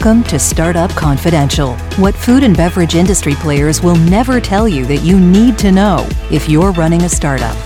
Welcome to Startup Confidential, what food and beverage industry players will never tell you that you need to know if you're running a startup.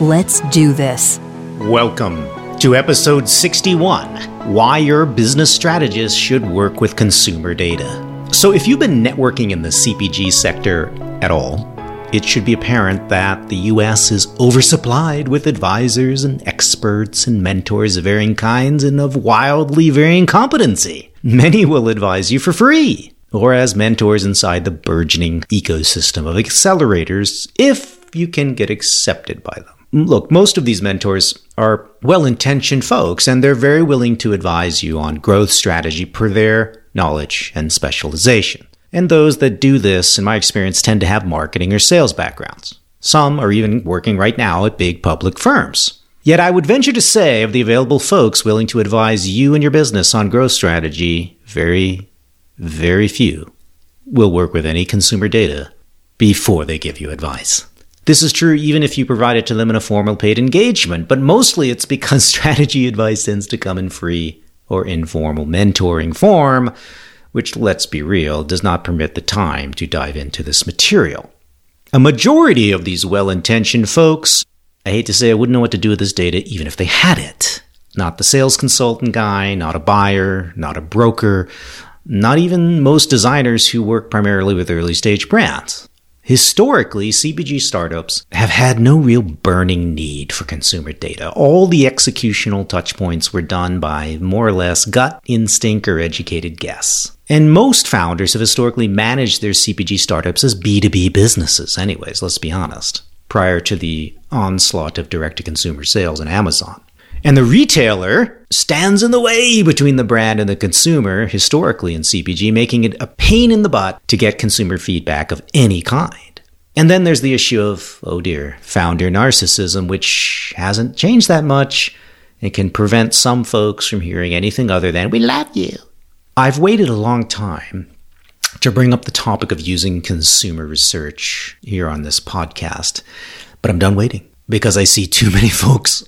Let's do this. Welcome to episode 61 Why Your Business Strategist Should Work with Consumer Data. So, if you've been networking in the CPG sector at all, it should be apparent that the US is oversupplied with advisors and experts and mentors of varying kinds and of wildly varying competency. Many will advise you for free, or as mentors inside the burgeoning ecosystem of accelerators, if you can get accepted by them. Look, most of these mentors are well intentioned folks, and they're very willing to advise you on growth strategy per their knowledge and specialization. And those that do this, in my experience, tend to have marketing or sales backgrounds. Some are even working right now at big public firms. Yet I would venture to say of the available folks willing to advise you and your business on growth strategy, very, very few will work with any consumer data before they give you advice. This is true even if you provide it to them in a formal paid engagement, but mostly it's because strategy advice tends to come in free or informal mentoring form which, let's be real, does not permit the time to dive into this material. A majority of these well intentioned folks, I hate to say I wouldn't know what to do with this data even if they had it. Not the sales consultant guy, not a buyer, not a broker, not even most designers who work primarily with early stage brands. Historically, CPG startups have had no real burning need for consumer data. All the executional touchpoints were done by more or less gut instinct or educated guess. And most founders have historically managed their CPG startups as B2B businesses, anyways, let's be honest, prior to the onslaught of direct to consumer sales on Amazon. And the retailer stands in the way between the brand and the consumer historically in CPG, making it a pain in the butt to get consumer feedback of any kind. And then there's the issue of, oh dear, founder narcissism, which hasn't changed that much and can prevent some folks from hearing anything other than, we love you. I've waited a long time to bring up the topic of using consumer research here on this podcast, but I'm done waiting because I see too many folks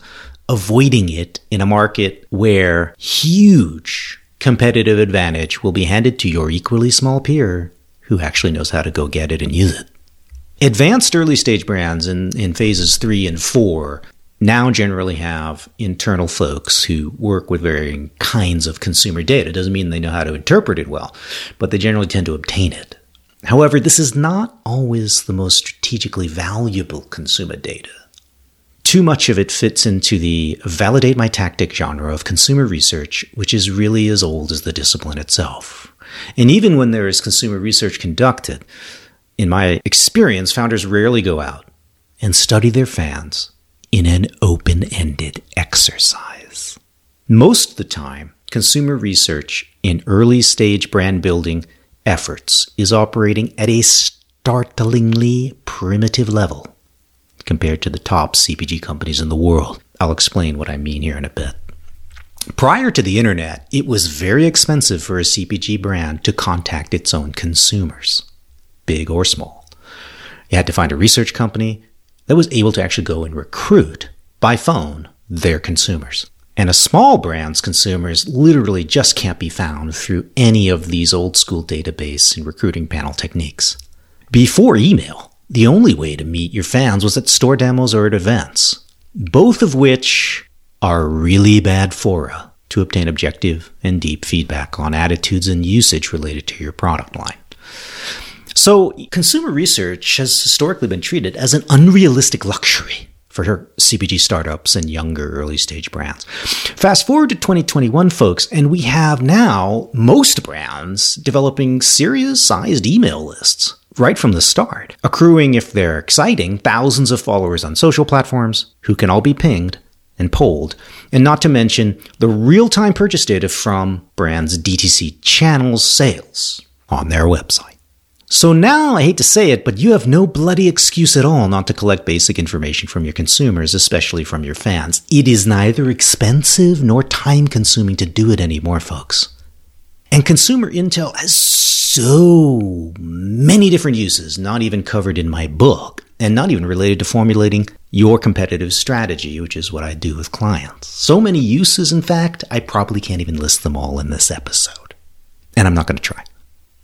avoiding it in a market where huge competitive advantage will be handed to your equally small peer who actually knows how to go get it and use it. Advanced early stage brands in, in phases three and four now generally have internal folks who work with varying kinds of consumer data. It doesn't mean they know how to interpret it well, but they generally tend to obtain it. However, this is not always the most strategically valuable consumer data. Too much of it fits into the validate my tactic genre of consumer research, which is really as old as the discipline itself. And even when there is consumer research conducted, in my experience, founders rarely go out and study their fans in an open ended exercise. Most of the time, consumer research in early stage brand building efforts is operating at a startlingly primitive level compared to the top CPG companies in the world. I'll explain what I mean here in a bit. Prior to the internet, it was very expensive for a CPG brand to contact its own consumers, big or small. You had to find a research company that was able to actually go and recruit by phone their consumers. And a small brand's consumers literally just can't be found through any of these old school database and recruiting panel techniques. Before email, the only way to meet your fans was at store demos or at events, both of which are really bad fora to obtain objective and deep feedback on attitudes and usage related to your product line. So, consumer research has historically been treated as an unrealistic luxury for CPG startups and younger early stage brands. Fast forward to 2021, folks, and we have now most brands developing serious sized email lists right from the start, accruing, if they're exciting, thousands of followers on social platforms who can all be pinged and polled, and not to mention the real time purchase data from brands' DTC channels sales on their website. So now, I hate to say it, but you have no bloody excuse at all not to collect basic information from your consumers, especially from your fans. It is neither expensive nor time consuming to do it anymore, folks. And consumer intel has so many different uses, not even covered in my book, and not even related to formulating your competitive strategy, which is what I do with clients. So many uses, in fact, I probably can't even list them all in this episode. and I'm not going to try.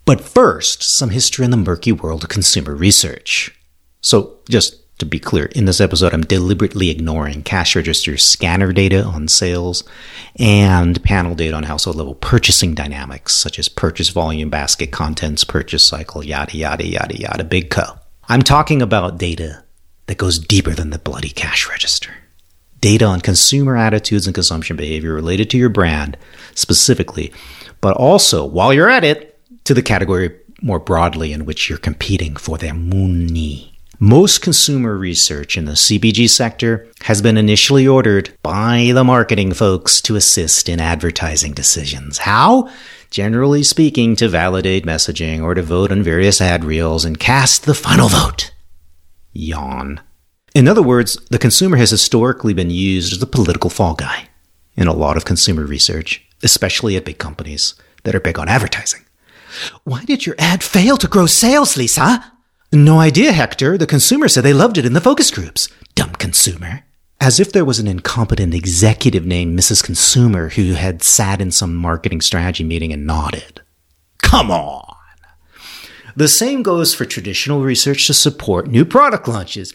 But first, some history in the murky world of consumer research. So, just to be clear, in this episode, I'm deliberately ignoring cash register scanner data on sales and panel data on household level purchasing dynamics, such as purchase volume, basket contents, purchase cycle, yada, yada, yada, yada, big co. I'm talking about data that goes deeper than the bloody cash register. Data on consumer attitudes and consumption behavior related to your brand specifically, but also, while you're at it, to the category more broadly in which you're competing for their money. Most consumer research in the CPG sector has been initially ordered by the marketing folks to assist in advertising decisions. How? Generally speaking, to validate messaging or to vote on various ad reels and cast the final vote. Yawn. In other words, the consumer has historically been used as a political fall guy in a lot of consumer research, especially at big companies that are big on advertising. Why did your ad fail to grow sales, Lisa? No idea, Hector. The consumer said they loved it in the focus groups. Dumb consumer. As if there was an incompetent executive named Mrs. Consumer who had sat in some marketing strategy meeting and nodded. Come on. The same goes for traditional research to support new product launches.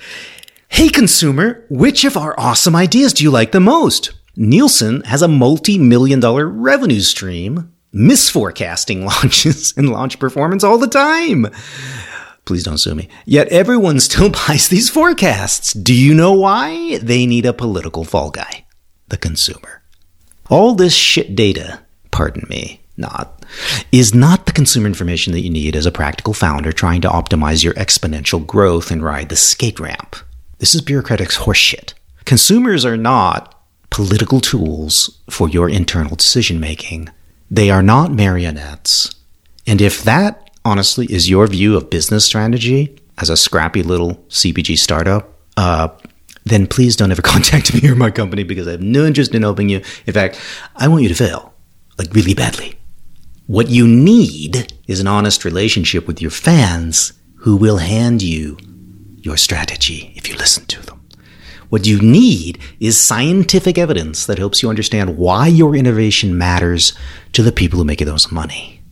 Hey, consumer, which of our awesome ideas do you like the most? Nielsen has a multi million dollar revenue stream misforecasting launches and launch performance all the time. Please don't sue me. Yet everyone still buys these forecasts. Do you know why? They need a political fall guy. The consumer. All this shit data, pardon me, not, is not the consumer information that you need as a practical founder trying to optimize your exponential growth and ride the skate ramp. This is bureaucratic horseshit. Consumers are not political tools for your internal decision making. They are not marionettes. And if that honestly is your view of business strategy as a scrappy little CPG startup, uh, then please don't ever contact me or my company because I have no interest in helping you. In fact, I want you to fail, like really badly. What you need is an honest relationship with your fans who will hand you your strategy if you listen to them. What you need is scientific evidence that helps you understand why your innovation matters to the people who make you those money.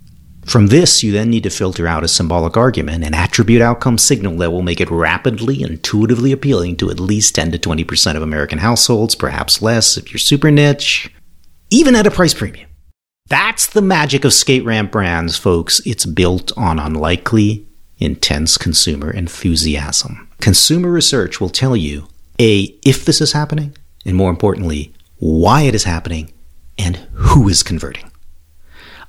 From this, you then need to filter out a symbolic argument and attribute outcome signal that will make it rapidly, intuitively appealing to at least 10 to 20% of American households, perhaps less if you're super niche, even at a price premium. That's the magic of skate ramp brands, folks. It's built on unlikely, intense consumer enthusiasm. Consumer research will tell you A, if this is happening, and more importantly, why it is happening, and who is converting.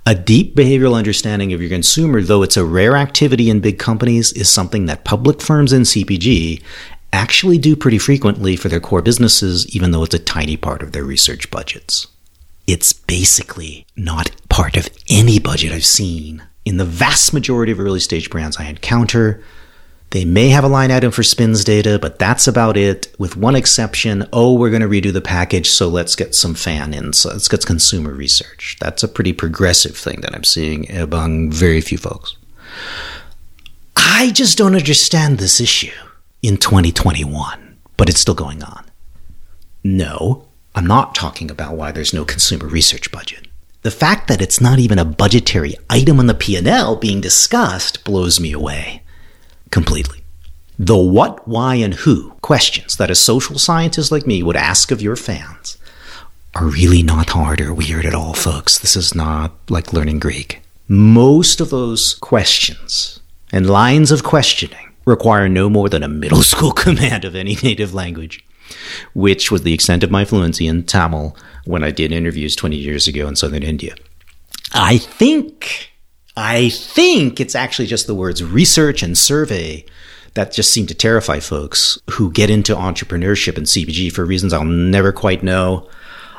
A deep behavioral understanding of your consumer, though it's a rare activity in big companies, is something that public firms in CPG actually do pretty frequently for their core businesses, even though it's a tiny part of their research budgets. It's basically not part of any budget I've seen. In the vast majority of early stage brands I encounter, they may have a line item for spins data, but that's about it, with one exception. Oh, we're going to redo the package, so let's get some fan in. So let's get consumer research. That's a pretty progressive thing that I'm seeing among very few folks. I just don't understand this issue in 2021, but it's still going on. No, I'm not talking about why there's no consumer research budget. The fact that it's not even a budgetary item on the P&L being discussed blows me away completely. The what, why, and who questions that a social scientist like me would ask of your fans are really not hard or weird at all, folks. This is not like learning Greek. Most of those questions and lines of questioning require no more than a middle school command of any native language, which was the extent of my fluency in Tamil when I did interviews 20 years ago in southern India. I think I think it's actually just the words research and survey that just seem to terrify folks who get into entrepreneurship and CPG for reasons I'll never quite know.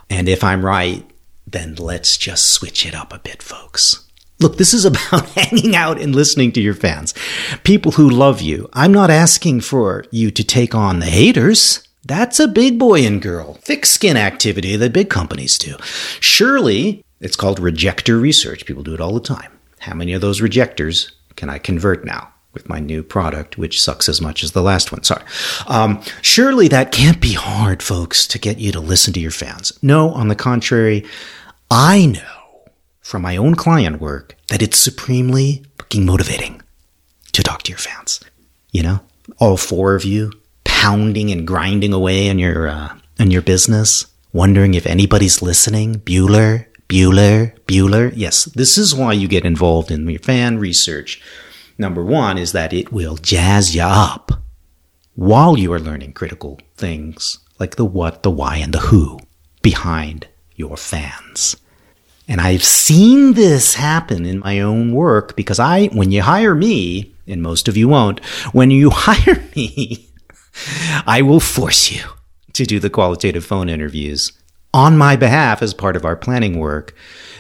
And if I'm right, then let's just switch it up a bit, folks. Look, this is about hanging out and listening to your fans, people who love you. I'm not asking for you to take on the haters. That's a big boy and girl, thick skin activity that big companies do. Surely it's called rejector research. People do it all the time. How many of those rejectors can I convert now? with my new product, which sucks as much as the last one. Sorry. Um, surely that can't be hard, folks, to get you to listen to your fans. No, on the contrary, I know from my own client work that it's supremely fucking motivating to talk to your fans. You know, all four of you pounding and grinding away on your uh, on your business, wondering if anybody's listening. Bueller, Bueller, Bueller. Yes, this is why you get involved in your fan research. Number one is that it will jazz you up while you are learning critical things like the what, the why, and the who behind your fans. And I've seen this happen in my own work because I, when you hire me, and most of you won't, when you hire me, I will force you to do the qualitative phone interviews on my behalf as part of our planning work.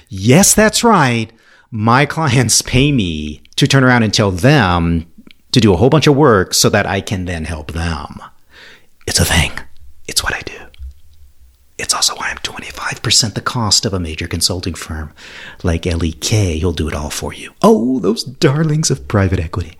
Yes, that's right. My clients pay me to turn around and tell them to do a whole bunch of work so that I can then help them. It's a thing. It's what I do. It's also why I'm 25% the cost of a major consulting firm like LEK. He'll do it all for you. Oh, those darlings of private equity.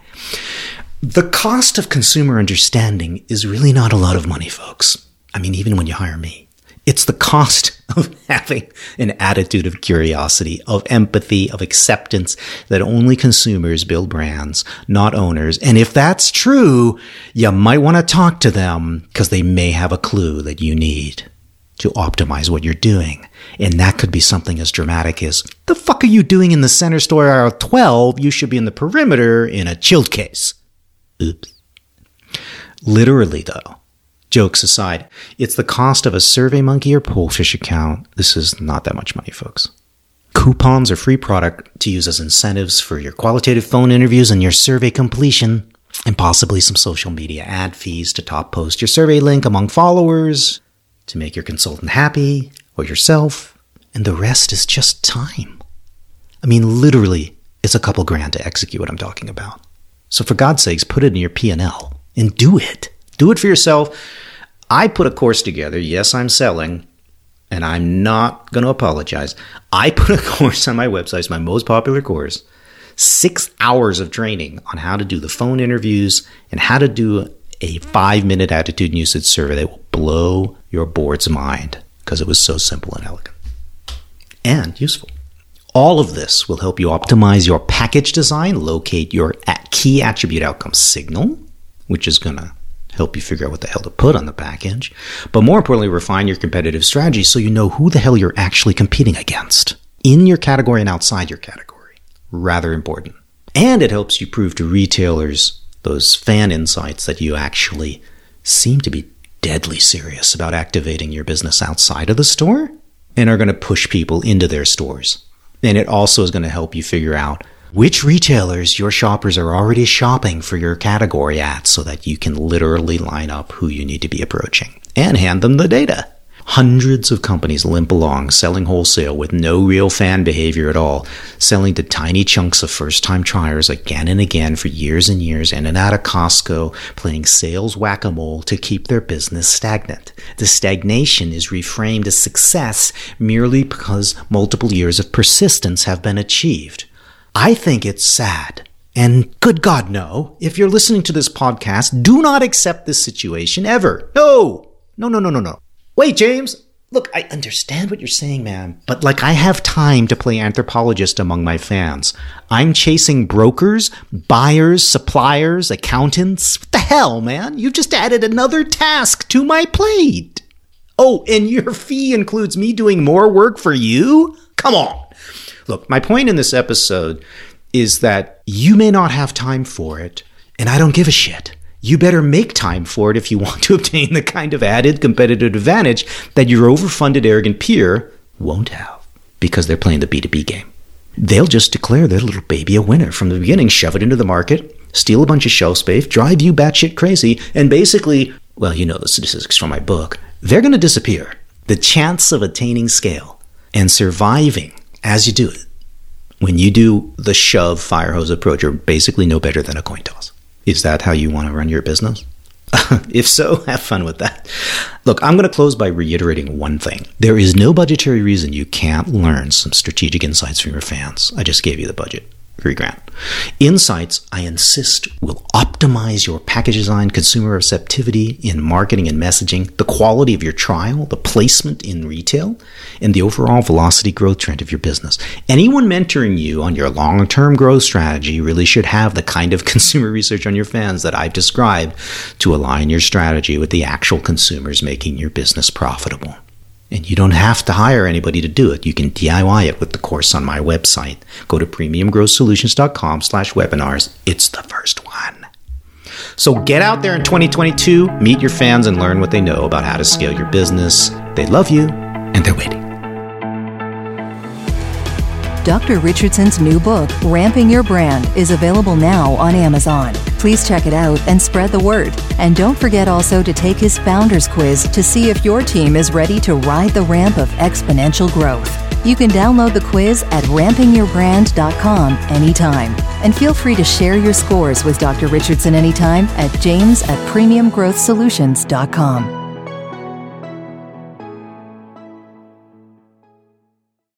The cost of consumer understanding is really not a lot of money, folks. I mean, even when you hire me, it's the cost of having an attitude of curiosity, of empathy, of acceptance that only consumers build brands, not owners. And if that's true, you might want to talk to them because they may have a clue that you need to optimize what you're doing. And that could be something as dramatic as, the fuck are you doing in the center store aisle 12? You should be in the perimeter in a chilled case. Oops. Literally though, jokes aside, it's the cost of a SurveyMonkey or Pollfish account. This is not that much money, folks. Coupons or free product to use as incentives for your qualitative phone interviews and your survey completion, and possibly some social media ad fees to top post your survey link among followers, to make your consultant happy or yourself, and the rest is just time. I mean, literally, it's a couple grand to execute what I'm talking about. So for God's sakes, put it in your P&L and do it. Do it for yourself. I put a course together. Yes, I'm selling, and I'm not going to apologize. I put a course on my website. It's my most popular course. Six hours of training on how to do the phone interviews and how to do a five minute attitude and usage survey that will blow your board's mind because it was so simple and elegant and useful. All of this will help you optimize your package design, locate your key attribute outcome signal, which is going to help you figure out what the hell to put on the package, but more importantly, refine your competitive strategy so you know who the hell you're actually competing against in your category and outside your category. Rather important. And it helps you prove to retailers those fan insights that you actually seem to be deadly serious about activating your business outside of the store and are going to push people into their stores. And it also is going to help you figure out which retailers your shoppers are already shopping for your category at so that you can literally line up who you need to be approaching and hand them the data. Hundreds of companies limp along selling wholesale with no real fan behavior at all, selling to tiny chunks of first time triers again and again for years and years in and out of Costco, playing sales whack a mole to keep their business stagnant. The stagnation is reframed as success merely because multiple years of persistence have been achieved. I think it's sad. And good God, no. If you're listening to this podcast, do not accept this situation ever. No! No, no, no, no, no. Wait, James. Look, I understand what you're saying, man, but like I have time to play anthropologist among my fans. I'm chasing brokers, buyers, suppliers, accountants. What the hell, man? You've just added another task to my plate. Oh, and your fee includes me doing more work for you? Come on. Look, my point in this episode is that you may not have time for it, and I don't give a shit you better make time for it if you want to obtain the kind of added competitive advantage that your overfunded, arrogant peer won't have because they're playing the B2B game. They'll just declare their little baby a winner from the beginning, shove it into the market, steal a bunch of shelf space, drive you batshit crazy, and basically, well, you know the statistics from my book, they're going to disappear. The chance of attaining scale and surviving as you do it, when you do the shove fire hose approach, you're basically no better than a coin toss. Is that how you want to run your business? if so, have fun with that. Look, I'm going to close by reiterating one thing. There is no budgetary reason you can't learn some strategic insights from your fans. I just gave you the budget. Insights, I insist, will optimize your package design, consumer receptivity in marketing and messaging, the quality of your trial, the placement in retail, and the overall velocity growth trend of your business. Anyone mentoring you on your long term growth strategy really should have the kind of consumer research on your fans that I've described to align your strategy with the actual consumers making your business profitable. And you don't have to hire anybody to do it. You can DIY it with the course on my website. Go to premiumgrowthsolutions.com slash webinars. It's the first one. So get out there in 2022, meet your fans and learn what they know about how to scale your business. They love you and they're waiting. Dr. Richardson's new book, Ramping Your Brand, is available now on Amazon. Please check it out and spread the word. And don't forget also to take his Founders Quiz to see if your team is ready to ride the ramp of exponential growth. You can download the quiz at rampingyourbrand.com anytime. And feel free to share your scores with Dr. Richardson anytime at james at premiumgrowthsolutions.com.